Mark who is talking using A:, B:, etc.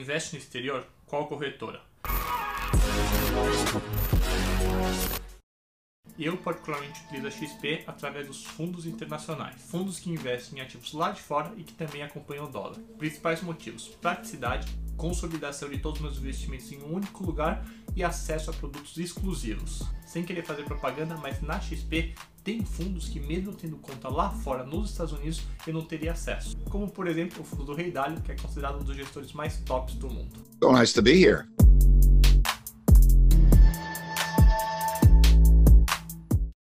A: investe no exterior, qual corretora? Eu particularmente utilizo a XP através dos fundos internacionais, fundos que investem em ativos lá de fora e que também acompanham o dólar. Principais motivos: praticidade, consolidação de todos os meus investimentos em um único lugar e acesso a produtos exclusivos. Sem querer fazer propaganda, mas na XP tem fundos que mesmo tendo conta lá fora nos Estados Unidos eu não teria acesso. Como por exemplo o fundo do Rei Dalio, que é considerado um dos gestores mais tops do mundo.
B: So nice to be here.